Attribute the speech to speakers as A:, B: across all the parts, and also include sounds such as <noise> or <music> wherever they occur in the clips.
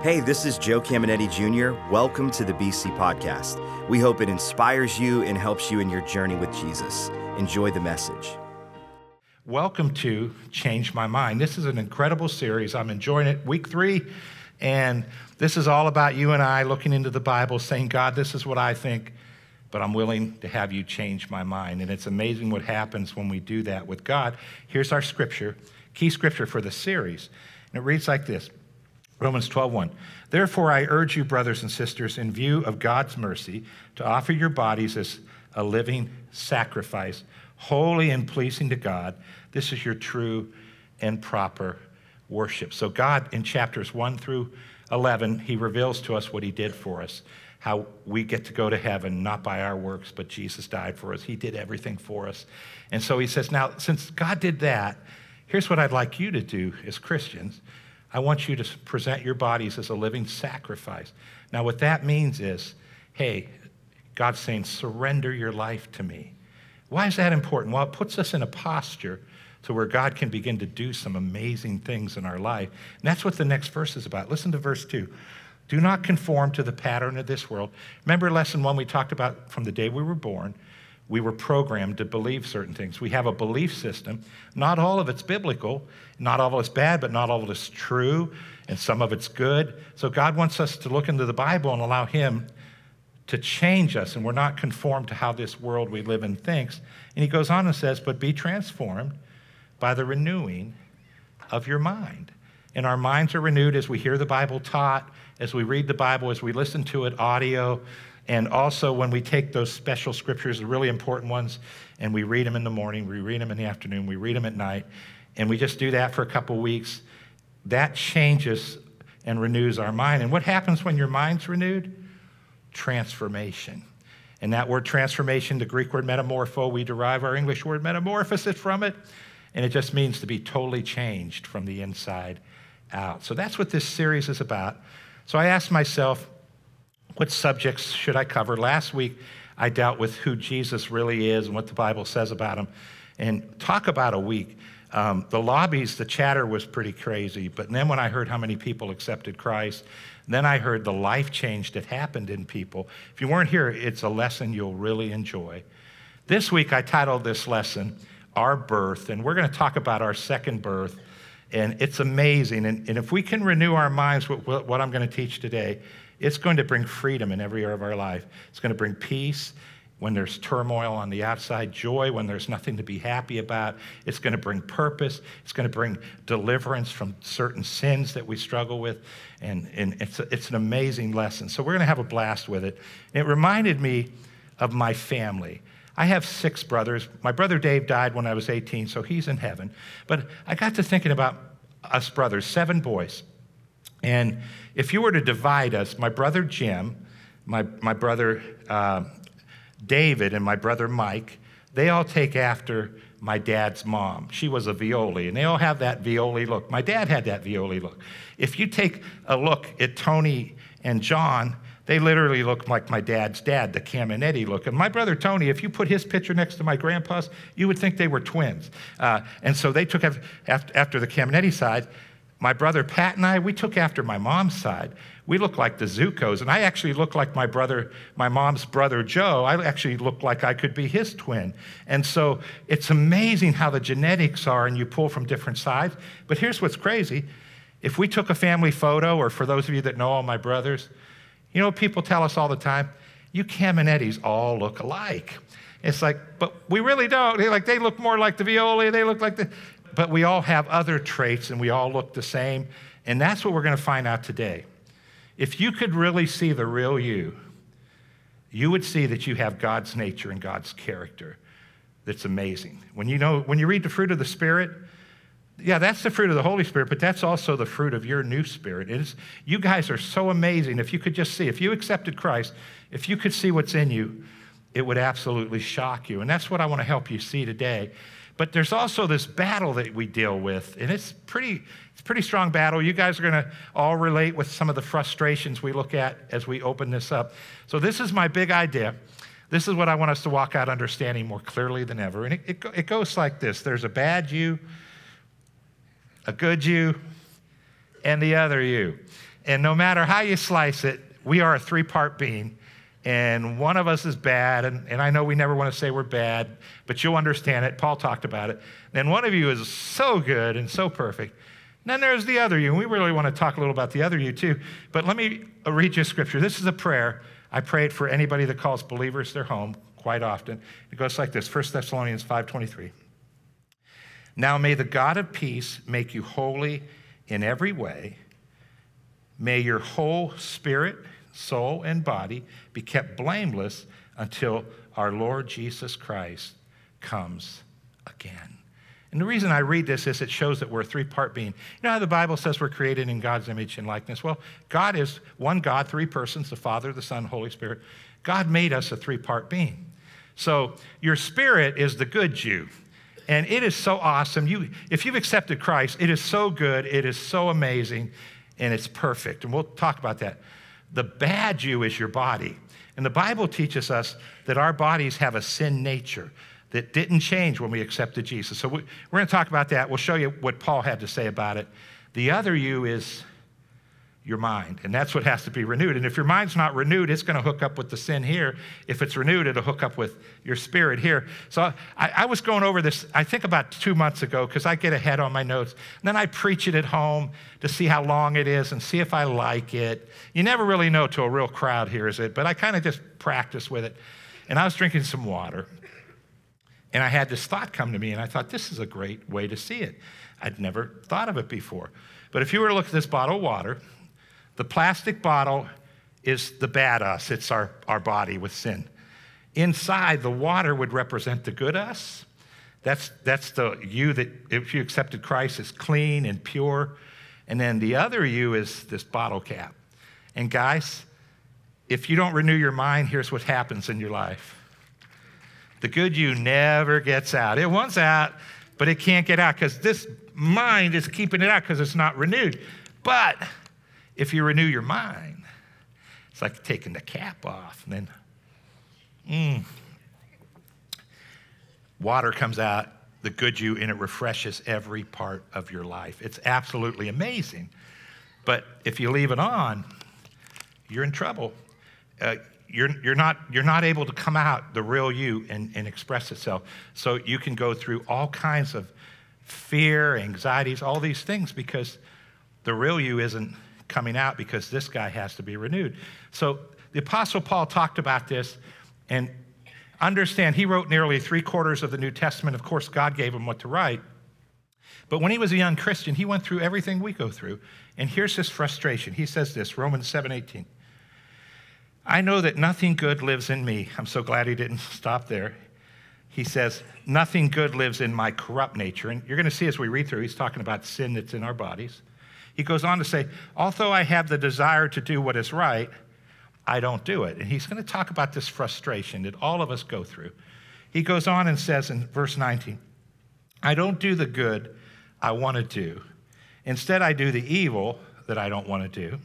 A: Hey, this is Joe Cameneti Jr. Welcome to the BC Podcast. We hope it inspires you and helps you in your journey with Jesus. Enjoy the message.
B: Welcome to Change My Mind. This is an incredible series. I'm enjoying it. Week three, and this is all about you and I looking into the Bible, saying, God, this is what I think, but I'm willing to have you change my mind. And it's amazing what happens when we do that with God. Here's our scripture, key scripture for the series. And it reads like this Romans 12:1. Therefore I urge you brothers and sisters in view of God's mercy to offer your bodies as a living sacrifice, holy and pleasing to God. This is your true and proper worship. So God in chapters 1 through 11, he reveals to us what he did for us. How we get to go to heaven not by our works, but Jesus died for us. He did everything for us. And so he says, Now, since God did that, here's what I'd like you to do as Christians I want you to present your bodies as a living sacrifice. Now, what that means is, hey, God's saying, surrender your life to me. Why is that important? Well, it puts us in a posture to where God can begin to do some amazing things in our life. And that's what the next verse is about. Listen to verse 2. Do not conform to the pattern of this world. Remember lesson one we talked about from the day we were born? We were programmed to believe certain things. We have a belief system. Not all of it's biblical, not all of it's bad, but not all of it's true, and some of it's good. So God wants us to look into the Bible and allow Him to change us, and we're not conformed to how this world we live in thinks. And He goes on and says, But be transformed by the renewing of your mind. And our minds are renewed as we hear the Bible taught, as we read the Bible, as we listen to it audio, and also, when we take those special scriptures, the really important ones, and we read them in the morning, we read them in the afternoon, we read them at night, and we just do that for a couple weeks, that changes and renews our mind. And what happens when your mind's renewed? Transformation. And that word transformation, the Greek word metamorpho, we derive our English word metamorphosis from it. And it just means to be totally changed from the inside out. So that's what this series is about. So I asked myself, what subjects should I cover? Last week, I dealt with who Jesus really is and what the Bible says about him. And talk about a week. Um, the lobbies, the chatter was pretty crazy. But then when I heard how many people accepted Christ, then I heard the life change that happened in people. If you weren't here, it's a lesson you'll really enjoy. This week, I titled this lesson, Our Birth, and we're going to talk about our second birth. And it's amazing. And, and if we can renew our minds with what I'm going to teach today, it's going to bring freedom in every area of our life. It's going to bring peace when there's turmoil on the outside, joy when there's nothing to be happy about. It's going to bring purpose. It's going to bring deliverance from certain sins that we struggle with. And, and it's, a, it's an amazing lesson. So we're going to have a blast with it. It reminded me of my family. I have six brothers. My brother Dave died when I was 18, so he's in heaven. But I got to thinking about us brothers, seven boys. And if you were to divide us, my brother Jim, my, my brother uh, David, and my brother Mike, they all take after my dad's mom. She was a Violi, and they all have that Violi look. My dad had that Violi look. If you take a look at Tony and John, they literally look like my dad's dad, the Cameneti look. And my brother Tony, if you put his picture next to my grandpa's, you would think they were twins. Uh, and so they took after, after the Cameneti side my brother Pat and I, we took after my mom's side. We look like the Zucos, and I actually look like my brother, my mom's brother Joe. I actually look like I could be his twin. And so it's amazing how the genetics are, and you pull from different sides. But here's what's crazy if we took a family photo, or for those of you that know all my brothers, you know, people tell us all the time, you Cametis all look alike. It's like, but we really don't. They like they look more like the Violi. They look like the but we all have other traits and we all look the same. And that's what we're going to find out today. If you could really see the real you, you would see that you have God's nature and God's character. That's amazing. When you know, when you read the fruit of the Spirit, yeah, that's the fruit of the Holy Spirit, but that's also the fruit of your new spirit. It is, you guys are so amazing. If you could just see, if you accepted Christ, if you could see what's in you, it would absolutely shock you. And that's what I want to help you see today. But there's also this battle that we deal with, and it's pretty, it's pretty strong battle. You guys are going to all relate with some of the frustrations we look at as we open this up. So this is my big idea. This is what I want us to walk out understanding more clearly than ever. And it, it, it goes like this there's a bad you, a good you, and the other you. And no matter how you slice it, we are a three part being. And one of us is bad, and, and I know we never want to say we're bad, but you'll understand it. Paul talked about it. And one of you is so good and so perfect. And then there's the other you, and we really want to talk a little about the other you too. But let me uh, read you a scripture. This is a prayer. I pray it for anybody that calls believers their home quite often. It goes like this 1 Thessalonians 5.23. Now may the God of peace make you holy in every way. May your whole spirit, soul, and body be kept blameless until our Lord Jesus Christ comes again. And the reason I read this is it shows that we're a three part being. You know how the Bible says we're created in God's image and likeness? Well, God is one God, three persons the Father, the Son, Holy Spirit. God made us a three part being. So your spirit is the good you. And it is so awesome. You, if you've accepted Christ, it is so good, it is so amazing, and it's perfect. And we'll talk about that. The bad you is your body. And the Bible teaches us that our bodies have a sin nature that didn't change when we accepted Jesus. So we, we're going to talk about that. We'll show you what Paul had to say about it. The other you is your mind, and that's what has to be renewed. And if your mind's not renewed, it's going to hook up with the sin here. If it's renewed, it'll hook up with your spirit here. So I, I was going over this, I think about two months ago, because I get ahead on my notes. And then I preach it at home to see how long it is and see if I like it. You never really know till a real crowd hears it, but I kind of just practice with it. And I was drinking some water, and I had this thought come to me, and I thought, this is a great way to see it. I'd never thought of it before. But if you were to look at this bottle of water, the plastic bottle is the bad us, it's our, our body with sin. Inside, the water would represent the good us. That's, that's the you that, if you accepted Christ, is clean and pure. And then the other you is this bottle cap. And guys, if you don't renew your mind, here's what happens in your life the good you never gets out. It wants out, but it can't get out because this mind is keeping it out because it's not renewed. But if you renew your mind, it's like taking the cap off and then, mm, water comes out, the good you, and it refreshes every part of your life. It's absolutely amazing. But if you leave it on, you're in trouble. Uh, you're, you're, not, you're not able to come out the real you and, and express itself. So you can go through all kinds of fear, anxieties, all these things because the real you isn't coming out because this guy has to be renewed. So the Apostle Paul talked about this and understand he wrote nearly three quarters of the New Testament. Of course, God gave him what to write. But when he was a young Christian, he went through everything we go through. And here's his frustration. He says this, Romans 7 18. I know that nothing good lives in me. I'm so glad he didn't <laughs> stop there. He says, Nothing good lives in my corrupt nature. And you're going to see as we read through, he's talking about sin that's in our bodies. He goes on to say, Although I have the desire to do what is right, I don't do it. And he's going to talk about this frustration that all of us go through. He goes on and says in verse 19, I don't do the good I want to do. Instead, I do the evil that I don't want to do.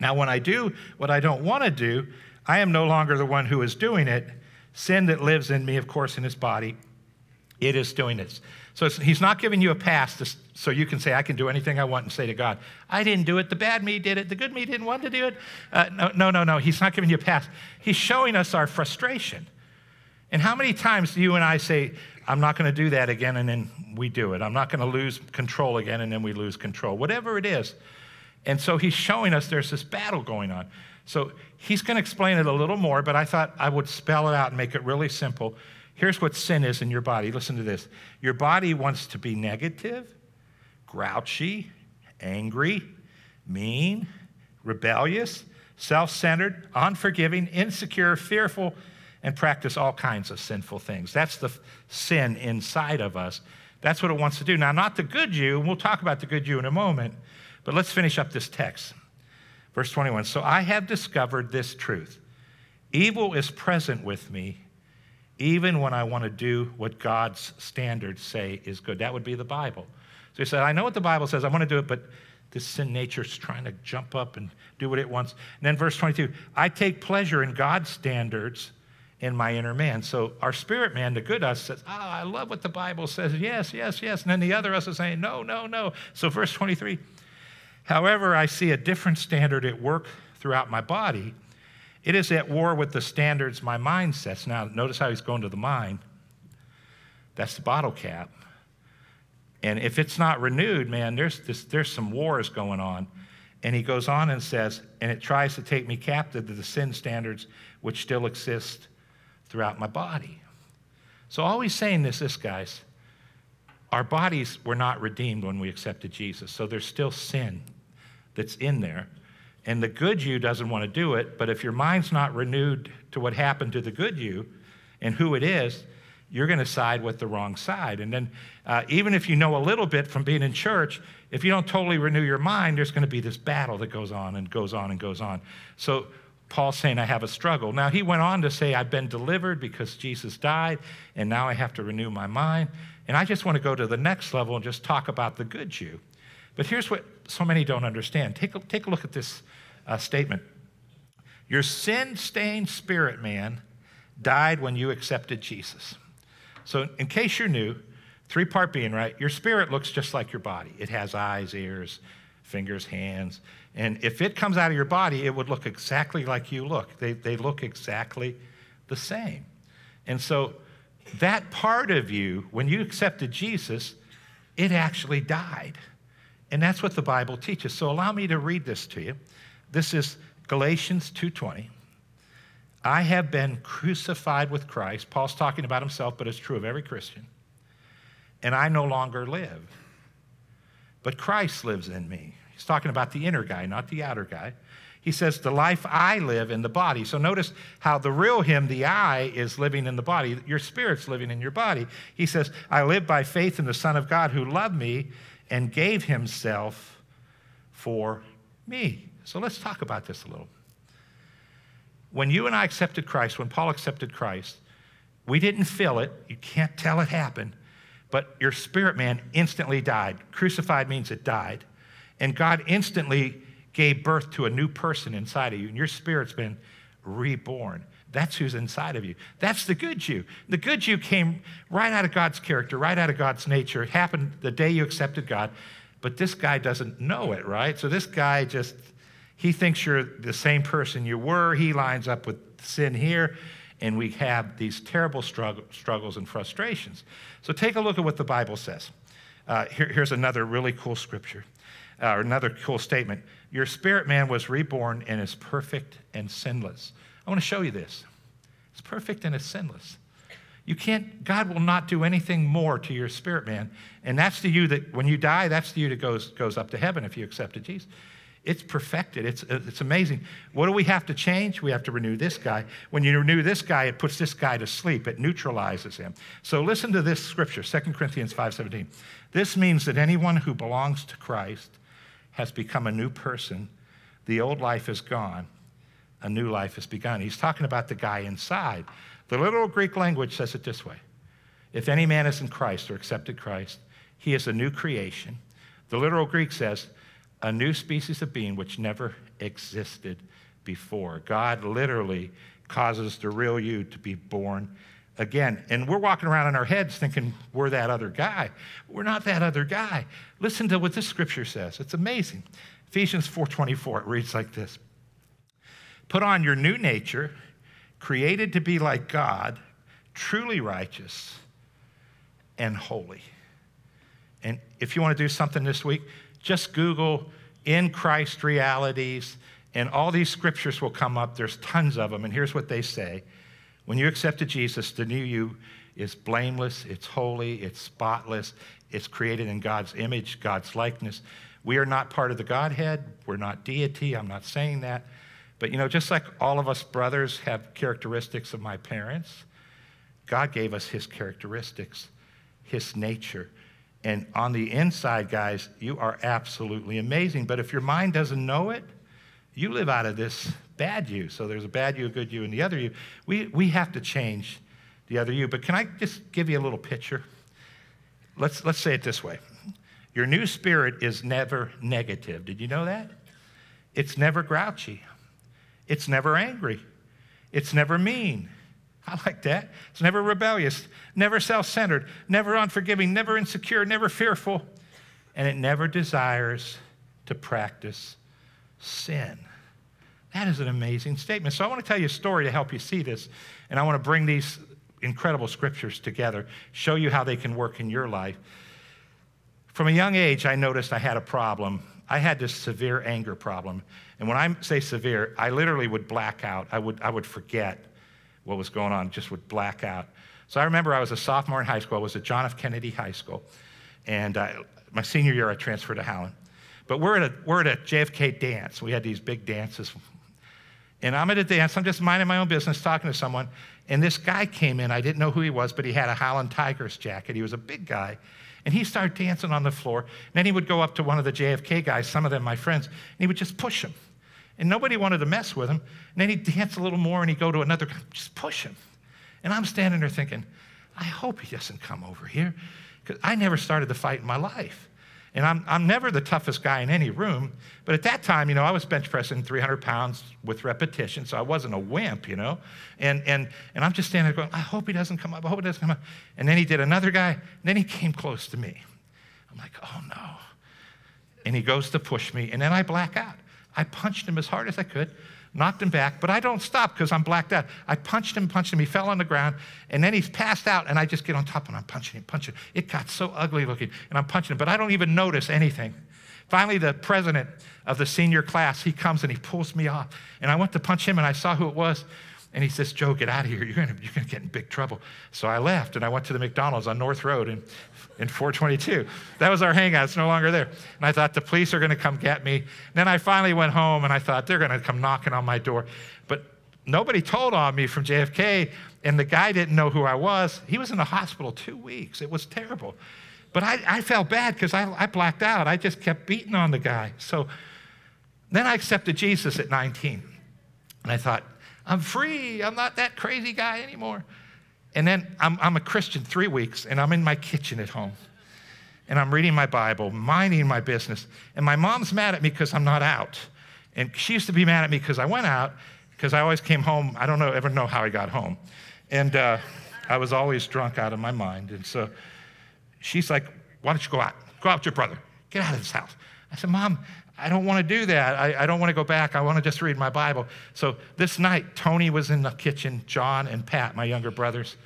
B: Now, when I do what I don't want to do, I am no longer the one who is doing it. Sin that lives in me, of course, in his body, it is doing this. So he's not giving you a pass to, so you can say, I can do anything I want and say to God, I didn't do it. The bad me did it. The good me didn't want to do it. Uh, no, no, no, no. He's not giving you a pass. He's showing us our frustration. And how many times do you and I say, I'm not going to do that again, and then we do it? I'm not going to lose control again, and then we lose control. Whatever it is. And so he's showing us there's this battle going on. So he's going to explain it a little more, but I thought I would spell it out and make it really simple. Here's what sin is in your body. Listen to this. Your body wants to be negative, grouchy, angry, mean, rebellious, self centered, unforgiving, insecure, fearful, and practice all kinds of sinful things. That's the sin inside of us. That's what it wants to do. Now, not the good you, and we'll talk about the good you in a moment, but let's finish up this text. Verse 21 So I have discovered this truth evil is present with me, even when I want to do what God's standards say is good. That would be the Bible. So he said, I know what the Bible says, I want to do it, but this sin nature is trying to jump up and do what it wants. And then verse 22 I take pleasure in God's standards in my inner man. So our spirit man, the good us, says, Ah, oh, I love what the Bible says. Yes, yes, yes. And then the other us is saying, No, no, no. So verse 23 However, I see a different standard at work throughout my body. It is at war with the standards my mind sets. Now, notice how he's going to the mind. That's the bottle cap. And if it's not renewed, man, there's, this, there's some wars going on. And he goes on and says, and it tries to take me captive to the sin standards which still exist throughout my body. So, all he's saying is this, guys our bodies were not redeemed when we accepted Jesus. So, there's still sin that's in there. And the good you doesn't want to do it, but if your mind's not renewed to what happened to the good you and who it is, you're going to side with the wrong side. And then, uh, even if you know a little bit from being in church, if you don't totally renew your mind, there's going to be this battle that goes on and goes on and goes on. So, Paul's saying, I have a struggle. Now, he went on to say, I've been delivered because Jesus died, and now I have to renew my mind. And I just want to go to the next level and just talk about the good you. But here's what so many don't understand take a, take a look at this uh, statement. Your sin stained spirit man died when you accepted Jesus. So, in case you're new, three part being, right? Your spirit looks just like your body. It has eyes, ears, fingers, hands. And if it comes out of your body, it would look exactly like you look. They, they look exactly the same. And so that part of you, when you accepted Jesus, it actually died. And that's what the Bible teaches. So allow me to read this to you. This is Galatians 2:20. I have been crucified with Christ. Paul's talking about himself, but it's true of every Christian. And I no longer live, but Christ lives in me. He's talking about the inner guy, not the outer guy. He says, The life I live in the body. So notice how the real him, the I, is living in the body. Your spirit's living in your body. He says, I live by faith in the Son of God who loved me and gave himself for me. So let's talk about this a little. When you and I accepted Christ, when Paul accepted Christ, we didn't feel it. You can't tell it happened. But your spirit man instantly died. Crucified means it died. And God instantly gave birth to a new person inside of you, and your spirit's been reborn. That's who's inside of you. That's the good you. The good you came right out of God's character, right out of God's nature. It happened the day you accepted God, but this guy doesn't know it, right? So this guy just, he thinks you're the same person you were. He lines up with sin here, and we have these terrible struggle, struggles and frustrations. So take a look at what the Bible says. Uh, here, here's another really cool scripture uh, or another cool statement. Your spirit man was reborn and is perfect and sinless. I want to show you this. It's perfect and it's sinless. You can't, God will not do anything more to your spirit man. And that's the you that, when you die, that's the you that goes, goes up to heaven if you accepted Jesus. It's perfected. It's, it's amazing. What do we have to change? We have to renew this guy. When you renew this guy, it puts this guy to sleep. It neutralizes him. So listen to this scripture, 2 Corinthians 5.17. This means that anyone who belongs to Christ has become a new person. The old life is gone, a new life has begun. He's talking about the guy inside. The literal Greek language says it this way If any man is in Christ or accepted Christ, he is a new creation. The literal Greek says, a new species of being which never existed before. God literally causes the real you to be born again. And we're walking around in our heads thinking we're that other guy. We're not that other guy. Listen to what this scripture says. It's amazing. Ephesians 4:24 it reads like this. Put on your new nature, created to be like God, truly righteous and holy. And if you want to do something this week, just Google in Christ realities and all these scriptures will come up. There's tons of them and here's what they say. When you accepted Jesus, the new you is blameless, it's holy, it's spotless, it's created in God's image, God's likeness. We are not part of the Godhead, we're not deity, I'm not saying that. But you know, just like all of us brothers have characteristics of my parents, God gave us his characteristics, his nature. And on the inside, guys, you are absolutely amazing. But if your mind doesn't know it, you live out of this bad you. So there's a bad you, a good you, and the other you. We, we have to change the other you. But can I just give you a little picture? Let's, let's say it this way Your new spirit is never negative. Did you know that? It's never grouchy, it's never angry, it's never mean. I like that. It's never rebellious, never self centered, never unforgiving, never insecure, never fearful, and it never desires to practice sin. That is an amazing statement. So I want to tell you a story to help you see this. And I want to bring these incredible scriptures together, show you how they can work in your life. From a young age, I noticed I had a problem. I had this severe anger problem. And when I say severe, I literally would black out. I would, I would forget what was going on, just would black out. So I remember I was a sophomore in high school. I was at John F. Kennedy High School. And I, my senior year, I transferred to Howland. But we're at, a, we're at a JFK dance. We had these big dances. And I'm at a dance. I'm just minding my own business, talking to someone. And this guy came in. I didn't know who he was, but he had a Howland Tigers jacket. He was a big guy. And he started dancing on the floor. And then he would go up to one of the JFK guys, some of them my friends, and he would just push him. And nobody wanted to mess with him. And then he'd dance a little more and he'd go to another guy, just push him. And I'm standing there thinking, I hope he doesn't come over here. Because I never started the fight in my life. And I'm, I'm never the toughest guy in any room. But at that time, you know, I was bench pressing 300 pounds with repetition, so I wasn't a wimp, you know. And, and, and I'm just standing there going, I hope he doesn't come up. I hope he doesn't come up. And then he did another guy, and then he came close to me. I'm like, oh no. And he goes to push me, and then I black out. I punched him as hard as I could knocked him back, but I don't stop because I'm blacked out. I punched him, punched him. He fell on the ground, and then he's passed out, and I just get on top and I'm punching him, punching him. It got so ugly looking, and I'm punching him, but I don't even notice anything. Finally, the president of the senior class, he comes and he pulls me off, and I went to punch him, and I saw who it was. And he says, Joe, get out of here. You're going you're to get in big trouble. So I left and I went to the McDonald's on North Road in, in 422. That was our hangout. It's no longer there. And I thought the police are going to come get me. And Then I finally went home and I thought they're going to come knocking on my door. But nobody told on me from JFK, and the guy didn't know who I was. He was in the hospital two weeks. It was terrible. But I, I felt bad because I, I blacked out. I just kept beating on the guy. So then I accepted Jesus at 19. And I thought, I'm free. I'm not that crazy guy anymore. And then I'm, I'm a Christian three weeks, and I'm in my kitchen at home. And I'm reading my Bible, minding my business. And my mom's mad at me because I'm not out. And she used to be mad at me because I went out, because I always came home. I don't know, ever know how I got home. And uh, I was always drunk out of my mind. And so she's like, Why don't you go out? Go out with your brother. Get out of this house. I said, Mom, I don't want to do that. I, I don't want to go back. I want to just read my Bible. So this night, Tony was in the kitchen, John and Pat, my younger brothers,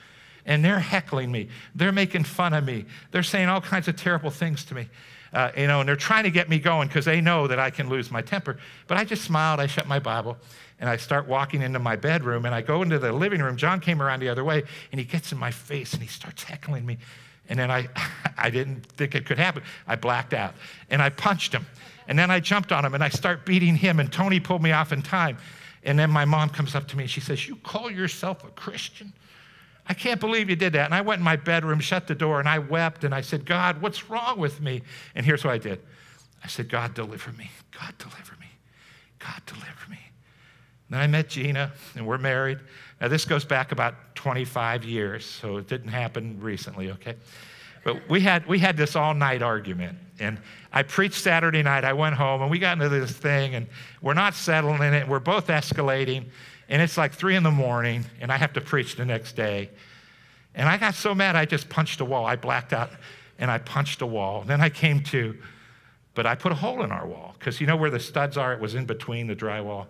B: and they're heckling me. They're making fun of me. They're saying all kinds of terrible things to me. Uh, you know, and they're trying to get me going because they know that I can lose my temper. But I just smiled. I shut my Bible and I start walking into my bedroom and I go into the living room. John came around the other way and he gets in my face and he starts heckling me. And then I, <laughs> I didn't think it could happen. I blacked out and I punched him. And then I jumped on him and I start beating him, and Tony pulled me off in time. And then my mom comes up to me and she says, You call yourself a Christian? I can't believe you did that. And I went in my bedroom, shut the door, and I wept and I said, God, what's wrong with me? And here's what I did I said, God, deliver me. God, deliver me. God, deliver me. Then I met Gina, and we're married. Now, this goes back about 25 years, so it didn't happen recently, okay? But we had, we had this all night argument. And I preached Saturday night. I went home and we got into this thing and we're not settling in it. We're both escalating. And it's like three in the morning and I have to preach the next day. And I got so mad, I just punched a wall. I blacked out and I punched a wall. Then I came to, but I put a hole in our wall because you know where the studs are? It was in between the drywall.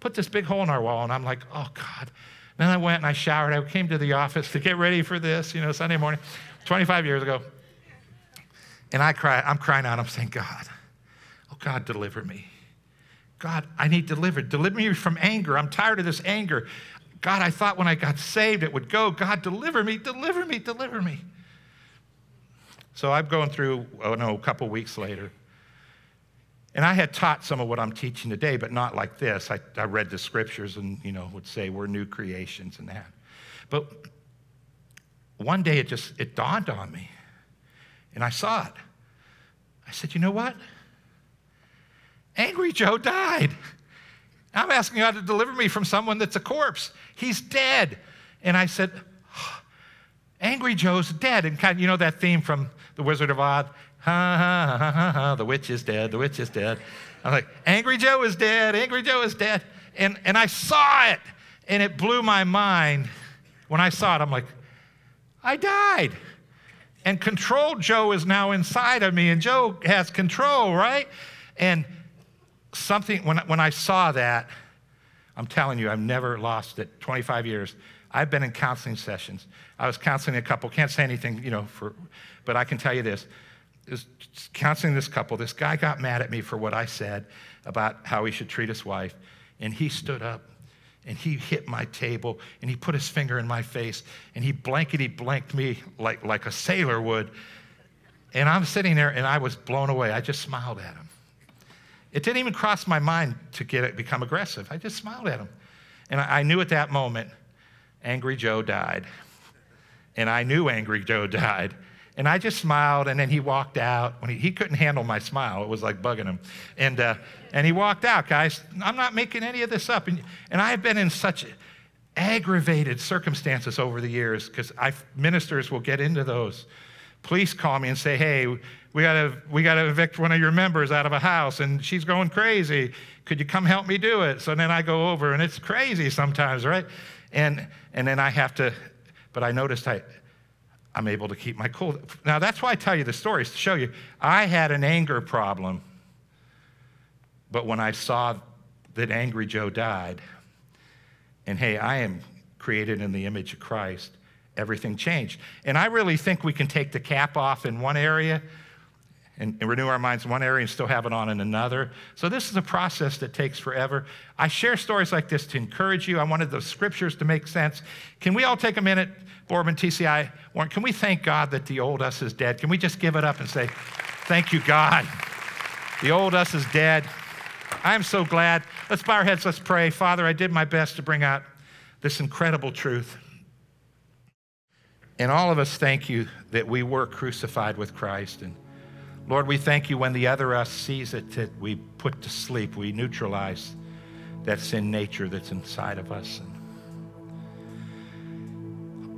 B: Put this big hole in our wall and I'm like, oh God. Then I went and I showered. I came to the office to get ready for this, you know, Sunday morning, 25 years ago. And I cry, I'm crying out, I'm saying, God, oh God, deliver me. God, I need delivered. Deliver me from anger. I'm tired of this anger. God, I thought when I got saved it would go. God, deliver me, deliver me, deliver me. So I'm going through, oh no, a couple weeks later. And I had taught some of what I'm teaching today, but not like this. I, I read the scriptures and, you know, would say we're new creations and that. But one day it just, it dawned on me. And I saw it. I said, you know what? Angry Joe died. I'm asking God to deliver me from someone that's a corpse. He's dead. And I said, Angry Joe's dead. And kind of, you know that theme from The Wizard of Oz? Ha, ha, ha, ha, the witch is dead, the witch is dead. I'm like, Angry Joe is dead, Angry Joe is dead. And, and I saw it, and it blew my mind. When I saw it, I'm like, I died. And control Joe is now inside of me, and Joe has control, right? And something, when, when I saw that, I'm telling you, I've never lost it. 25 years. I've been in counseling sessions. I was counseling a couple, can't say anything, you know, for, but I can tell you this. Is counseling this couple. This guy got mad at me for what I said about how he should treat his wife, and he stood up and he hit my table and he put his finger in my face and he blankety blanked me like, like a sailor would. And I'm sitting there and I was blown away. I just smiled at him. It didn't even cross my mind to get it, become aggressive. I just smiled at him. And I, I knew at that moment, Angry Joe died. And I knew Angry Joe died. And I just smiled, and then he walked out. When he, he couldn't handle my smile, it was like bugging him. And, uh, and he walked out, guys. I'm not making any of this up. And, and I've been in such aggravated circumstances over the years because ministers will get into those. Police call me and say, hey, we got we got to evict one of your members out of a house and she's going crazy. Could you come help me do it? So then I go over and it's crazy sometimes, right? And, and then I have to, but I noticed I, I'm able to keep my cool. Now, that's why I tell you the stories to show you. I had an anger problem, but when I saw that Angry Joe died, and hey, I am created in the image of Christ, everything changed. And I really think we can take the cap off in one area and, and, renew our minds in one area and still have it on in another. So, this is a process that takes forever. I share stories like this to encourage you. I wanted the scriptures to make sense. Can we all take a minute? Boardman, TCI, Warren, can we thank God that the old us is dead? Can we just give it up and say, Thank you, God? The old us is dead. I'm so glad. Let's bow our heads, let's pray. Father, I did my best to bring out this incredible truth. And all of us thank you that we were crucified with Christ. And Lord, we thank you when the other us sees it that we put to sleep, we neutralize that sin nature that's inside of us. And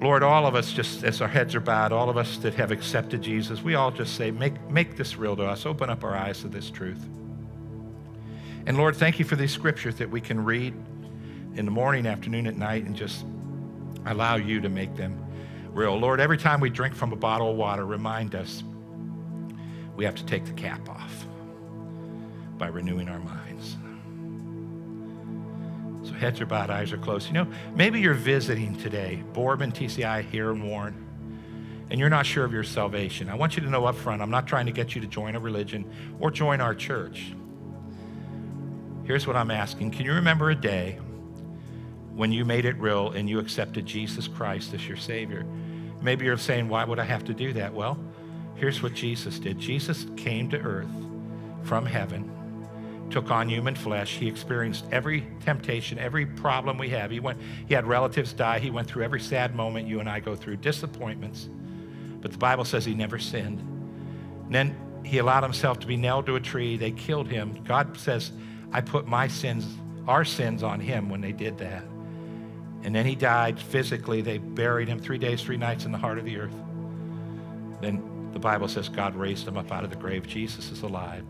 B: Lord, all of us, just as our heads are bowed, all of us that have accepted Jesus, we all just say, make, make this real to us. Open up our eyes to this truth. And Lord, thank you for these scriptures that we can read in the morning, afternoon, at night, and just allow you to make them real. Lord, every time we drink from a bottle of water, remind us we have to take the cap off by renewing our minds. So heads are bowed, eyes are closed. You know, maybe you're visiting today, Boardman, TCI, here in Warren, and you're not sure of your salvation. I want you to know up front, I'm not trying to get you to join a religion or join our church. Here's what I'm asking Can you remember a day when you made it real and you accepted Jesus Christ as your Savior? Maybe you're saying, Why would I have to do that? Well, here's what Jesus did Jesus came to earth from heaven took on human flesh. He experienced every temptation, every problem we have. He went, he had relatives die. He went through every sad moment you and I go through, disappointments. But the Bible says he never sinned. And then he allowed himself to be nailed to a tree. They killed him. God says, I put my sins, our sins on him when they did that. And then he died physically. They buried him three days, three nights in the heart of the earth. Then the Bible says God raised him up out of the grave. Jesus is alive.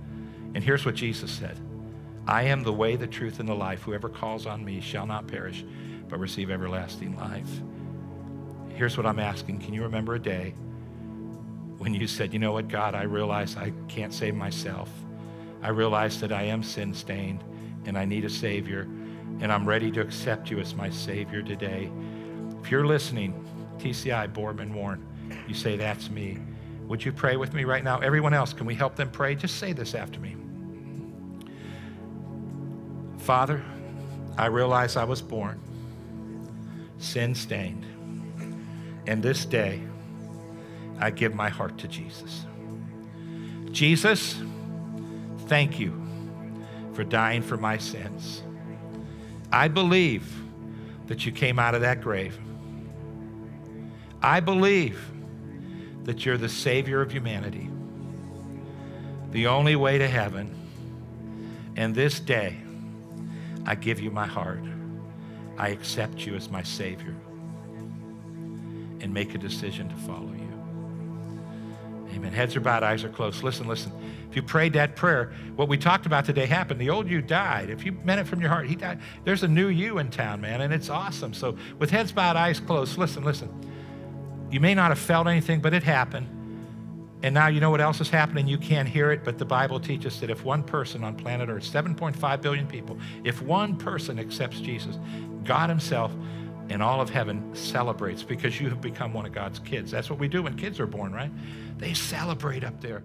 B: And here's what Jesus said I am the way, the truth, and the life. Whoever calls on me shall not perish, but receive everlasting life. Here's what I'm asking Can you remember a day when you said, You know what, God, I realize I can't save myself. I realize that I am sin stained and I need a Savior, and I'm ready to accept you as my Savior today. If you're listening, TCI, Boardman Warren, you say, That's me. Would you pray with me right now? Everyone else, can we help them pray? Just say this after me. Father, I realize I was born sin stained. And this day, I give my heart to Jesus. Jesus, thank you for dying for my sins. I believe that you came out of that grave. I believe that you're the Savior of humanity, the only way to heaven. And this day, I give you my heart. I accept you as my Savior and make a decision to follow you. Amen. Heads are bowed, eyes are closed. Listen, listen. If you prayed that prayer, what we talked about today happened. The old you died. If you meant it from your heart, he died. There's a new you in town, man, and it's awesome. So, with heads bowed, eyes closed, listen, listen. You may not have felt anything, but it happened. And now you know what else is happening? You can't hear it, but the Bible teaches that if one person on planet Earth, 7.5 billion people, if one person accepts Jesus, God Himself and all of heaven celebrates because you have become one of God's kids. That's what we do when kids are born, right? They celebrate up there.